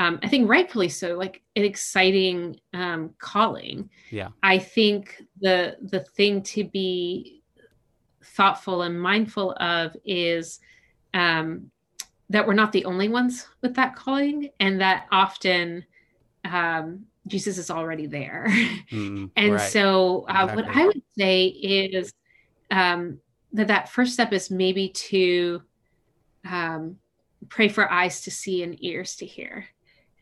um, I think rightfully so, like an exciting um, calling. Yeah. I think the the thing to be thoughtful and mindful of is um, that we're not the only ones with that calling, and that often um, Jesus is already there. Mm, and right. so, uh, what I would say is um, that that first step is maybe to um, pray for eyes to see and ears to hear,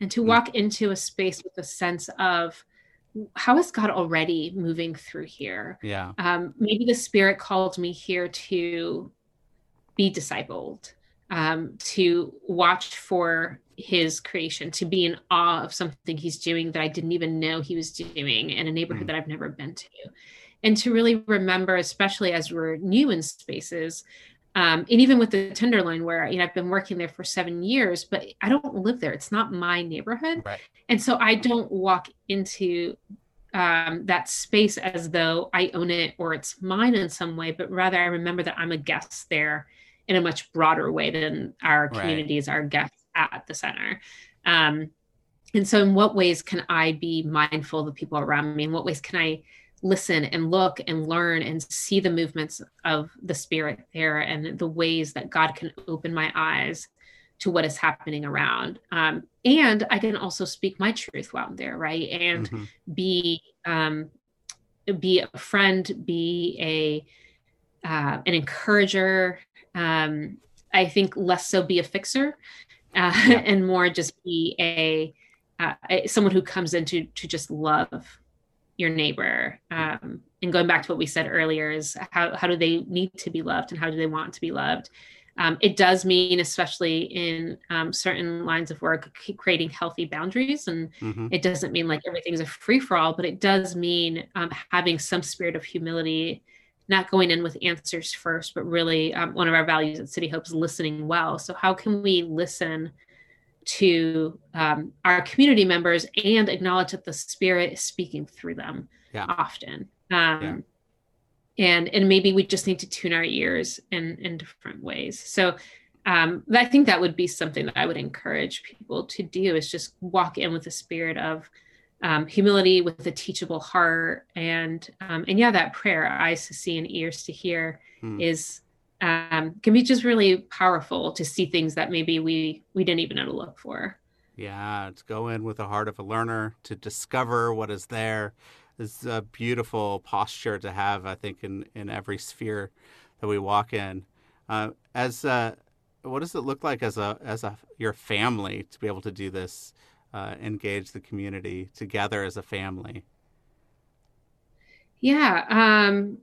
and to Mm. walk into a space with a sense of how is God already moving through here. yeah. Um, maybe the Spirit called me here to be discipled, um, to watch for His creation, to be in awe of something He's doing that I didn't even know He was doing in a neighborhood Mhm. that I've never been to, and to really remember, especially as we're new in spaces. Um, and even with the Tenderloin, where you know I've been working there for seven years, but I don't live there. It's not my neighborhood, Right. and so I don't walk into um, that space as though I own it or it's mine in some way, but rather I remember that I'm a guest there in a much broader way than our Right. communities are guests at the center. Um, and so, in what ways can I be mindful of the people around me? In what ways can I listen and look and learn and see the movements of the spirit there and the ways that God can open my eyes to what is happening around? Um, and I can also speak my truth while I'm there, right? And Mhm. be um, be a friend, be a uh, an encourager. Um, I think less so be a fixer, uh, Yeah. and more just be a, uh, a someone who comes in to to just love your neighbor. Um, and going back to what we said earlier is how how do they need to be loved and how do they want to be loved? Um, it does mean, especially in um, certain lines of work, creating healthy boundaries and Mhm. it doesn't mean like everything's a free for all, but it does mean um, having some spirit of humility, not going in with answers first, but really um, one of our values at City Hope is listening well. So, how can we listen to um, our community members and acknowledge that the Spirit is speaking through them Yeah. often? Um, Yeah. And and maybe we just need to tune our ears in in different ways. So um, I think that would be something that I would encourage people to do is just walk in with a spirit of um, humility, with a teachable heart, and um, and yeah, that prayer, eyes to see and ears to hear, Hmm. is um, can be just really powerful to see things that maybe we we didn't even know to look for. Yeah, to go in with the heart of a learner, to discover what is there is a beautiful posture to have, I think, in, in every sphere that we walk in. Uh, as uh, what does it look like as a as a your family to be able to do this, uh, engage the community together as a family? Yeah. Um,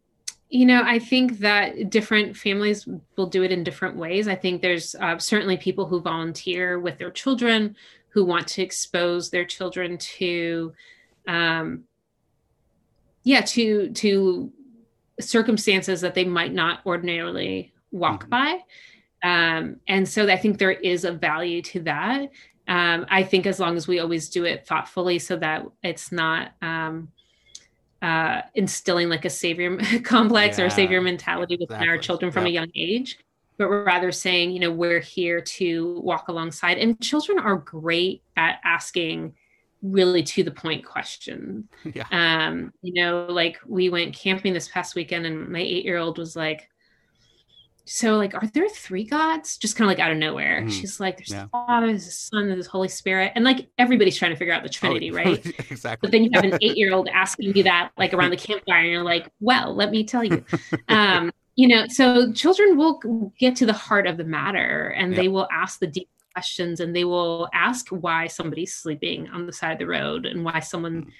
you know, I think that different families will do it in different ways. I think there's uh, certainly people who volunteer with their children who want to expose their children to, um, yeah, to to circumstances that they might not ordinarily walk Mhm. by. Um, and so I think there is a value to that. Um, I think as long as we always do it thoughtfully so that it's not um, uh, instilling like a savior complex or a savior mentality within our children from a young age, but we're rather saying, you know, we're here to walk alongside. And children are great at asking really to the point questions. yeah, Um, you know, like we went camping this past weekend and my eight year old was like, so like are there three gods just kind of like out of nowhere Mhm. she's like there's Yeah. the father there's the son there's the holy spirit and like everybody's trying to figure out the trinity Oh, right exactly. but then you have an eight year old asking you that like around the campfire and you're like well let me tell you um you know so children will get to the heart of the matter and they will ask the deep questions and they will ask why somebody's sleeping on the side of the road and why someone Mm.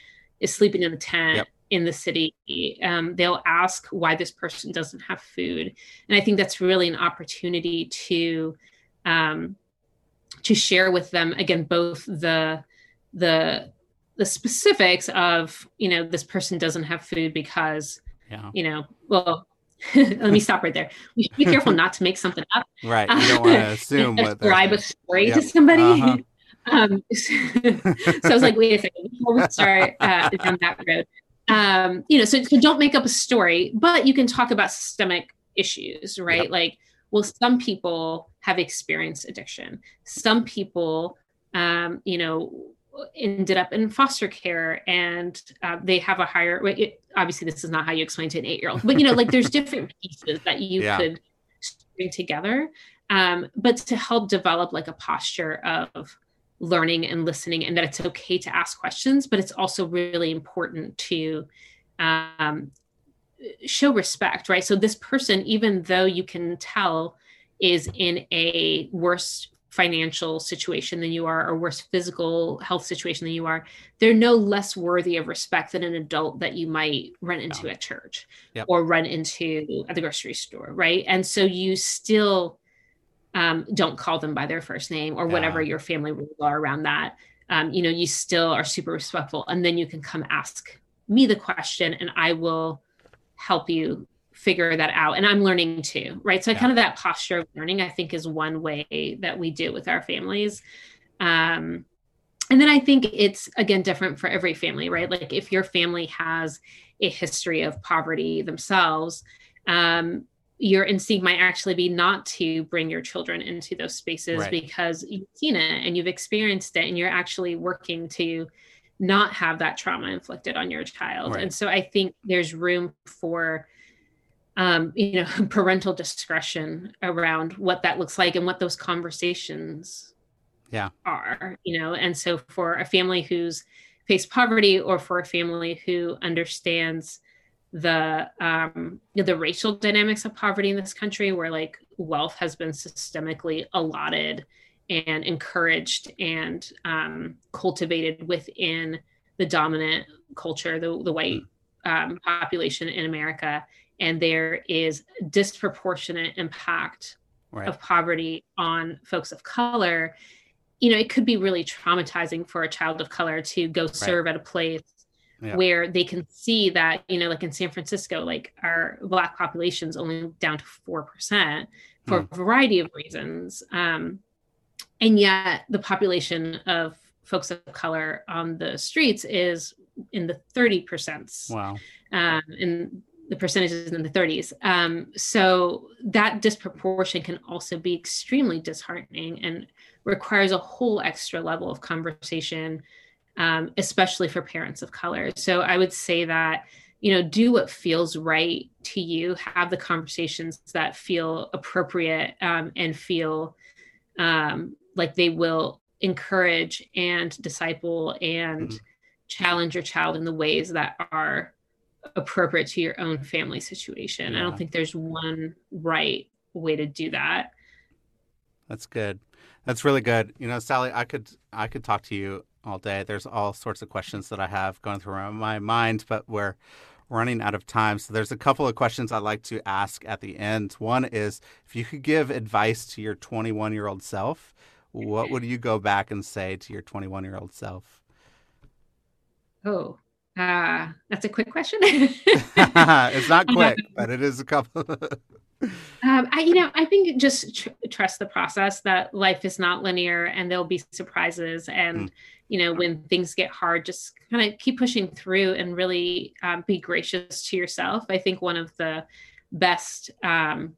is sleeping in a tent Yep. In the city um, they'll ask why this person doesn't have food and i think that's really an opportunity to um, to share with them again both the the the specifics of you know this person doesn't have food because yeah. you know well let me stop right there. We should be careful not to make something up. Right. You don't want to assume what describe a story yep. to somebody. Uh-huh. Um, so I was like, wait a second, before we start uh, down that road, um, you know, so, so don't make up a story, but you can talk about systemic issues, right? Yep. Like, well, some people have experienced addiction. Some people, um, you know, ended up in foster care and uh, they have a higher it, obviously this is not how you explain to an eight year old but you know like there's different pieces that you yeah. could string together um, but to help develop like a posture of learning and listening and that it's okay to ask questions but it's also really important to um, show respect right so this person even though you can tell is in a worse financial situation than you are or worse physical health situation than you are they're no less worthy of respect than an adult that you might run into yeah. at church yep. or run into at the grocery store right and so you still um, don't call them by their first name or whatever yeah. your family rules are around that. Um, you know you still are super respectful and then you can come ask me the question and i will help you figure that out. And i'm learning too right? So yeah. kind of that posture of learning i think is one way that we do with our families. Um and then i think it's again different for every family right? Like if your family has a history of poverty themselves um your instinct might actually be not to bring your children into those spaces right. because you've seen it and you've experienced it and you're actually working to not have that trauma inflicted on your child right. and so i think there's room for um, you know, parental discretion around what that looks like and what those conversations yeah. are, you know. And so for a family who's faced poverty or for a family who understands the um the racial dynamics of poverty in this country where like wealth has been systemically allotted and encouraged and um, cultivated within the dominant culture the, the white mm. um, population in america and there is disproportionate impact right. of poverty on folks of color you know it could be really traumatizing for a child of color to go serve right. at a place yeah. where they can see that you know like in san francisco like our black population is only down to 4% for mm. a variety of reasons um, and yet the population of folks of color on the streets is in the 30%. Wow. Um, and the percentages in the 30s. Um, so that disproportion can also be extremely disheartening and requires a whole extra level of conversation, um, especially for parents of color. So I would say that, you know, do what feels right to you, have the conversations that feel appropriate um, and feel um, like they will encourage and disciple and mm-hmm. challenge your child in the ways that are appropriate to your own family situation. Yeah. I don't think there's one right way to do that. That's good. That's really good. You know, Sally, I could I could talk to you all day. There's all sorts of questions that I have going through my mind, but we're running out of time. So there's a couple of questions I'd like to ask at the end. One is if you could give advice to your 21 year old self, what would you go back and say to your 21 year old self? Oh, uh, that's a quick question. it's not quick, but it is a couple. um, I, you know, I think just tr- trust the process that life is not linear and there'll be surprises. And, mm. You know, when things get hard, just kind of keep pushing through and really um, be gracious to yourself. I think one of the best um,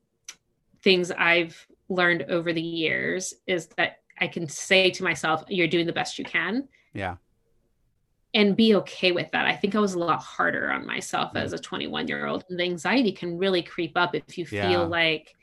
things I've learned over the years is that I can say to myself, you're doing the best you can. Yeah and be okay with that. I think I was a lot harder on myself as a 21 year old. And the anxiety can really creep up if you feel yeah. like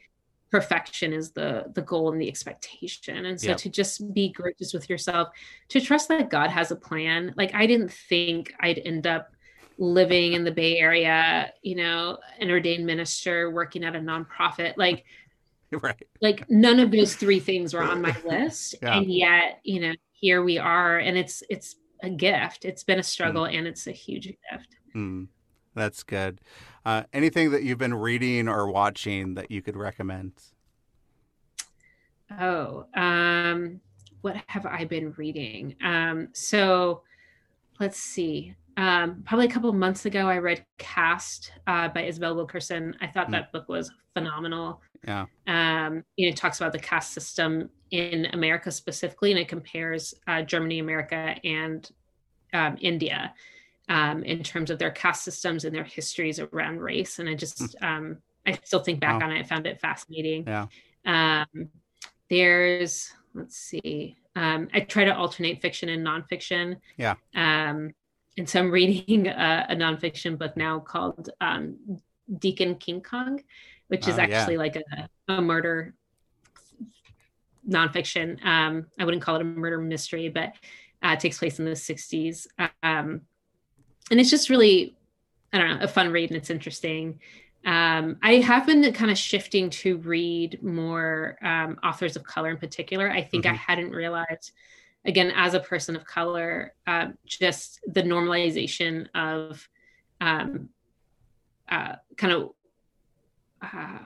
perfection is the the goal and the expectation. And so yep. to just be gracious with yourself, to trust that God has a plan. Like I didn't think I'd end up living in the Bay Area, you know, an ordained minister, working at a nonprofit. Like right. like none of those three things were on my list. Yeah. And yet, you know, here we are. And it's it's a gift. It's been a struggle mm. and it's a huge gift. Mm. That's good. Uh, anything that you've been reading or watching that you could recommend? Oh, um, what have I been reading? Um, so, let's see. Um, probably a couple of months ago, I read Caste uh, by Isabel Wilkerson. I thought mm. that book was phenomenal. Yeah. Um, you know, it talks about the caste system in America specifically, and it compares uh, Germany, America, and um, India um, in terms of their caste systems and their histories around race. And I just, hmm. um, I still think back wow. on it. I found it fascinating. Yeah. Um, there's, let's see, um, I try to alternate fiction and nonfiction. Yeah. Um, and so I'm reading a, a nonfiction book now called um, Deacon King Kong, which is oh, actually yeah. like a, a murder nonfiction. Um, I wouldn't call it a murder mystery, but uh, it takes place in the 60s. Um, and it's just really, I don't know, a fun read and it's interesting. Um, I have been kind of shifting to read more um, authors of color in particular. I think mm-hmm. I hadn't realized, again, as a person of color, uh, just the normalization of um, uh, kind of uh,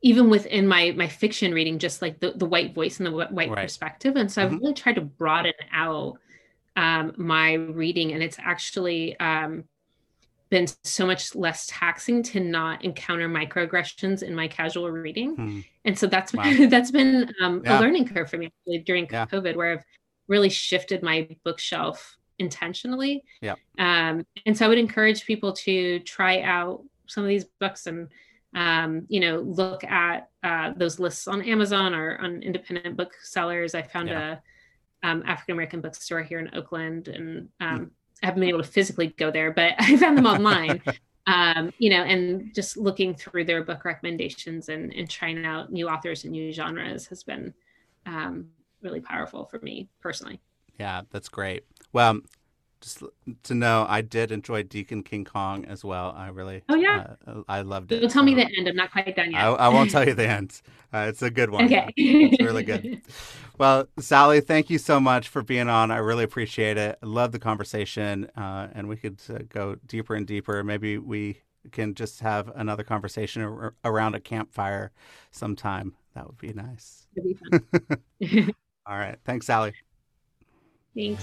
even within my my fiction reading, just like the, the white voice and the white right. perspective. And so mm-hmm. I've really tried to broaden out um, my reading, and it's actually um, been so much less taxing to not encounter microaggressions in my casual reading. Hmm. And so that's wow. that's been um, yeah. a learning curve for me actually during yeah. COVID, where I've really shifted my bookshelf intentionally. Yeah. Um, and so I would encourage people to try out some of these books and um, you know look at uh, those lists on Amazon or on independent booksellers. I found yeah. a um, African American bookstore here in Oakland, and um, I haven't been able to physically go there, but I found them online. um, you know, and just looking through their book recommendations and, and trying out new authors and new genres has been um, really powerful for me personally. Yeah, that's great. Well, just to know, I did enjoy Deacon King Kong as well. I really, oh yeah, uh, I loved it. You'll tell so, me the end. I'm not quite done yet. I, I won't tell you the end. Uh, it's a good one. Okay, it's really good. Well, Sally, thank you so much for being on. I really appreciate it. I love the conversation, uh, and we could uh, go deeper and deeper. Maybe we can just have another conversation ar- around a campfire sometime. That would be nice. Be fun. All right. Thanks, Sally. Thanks.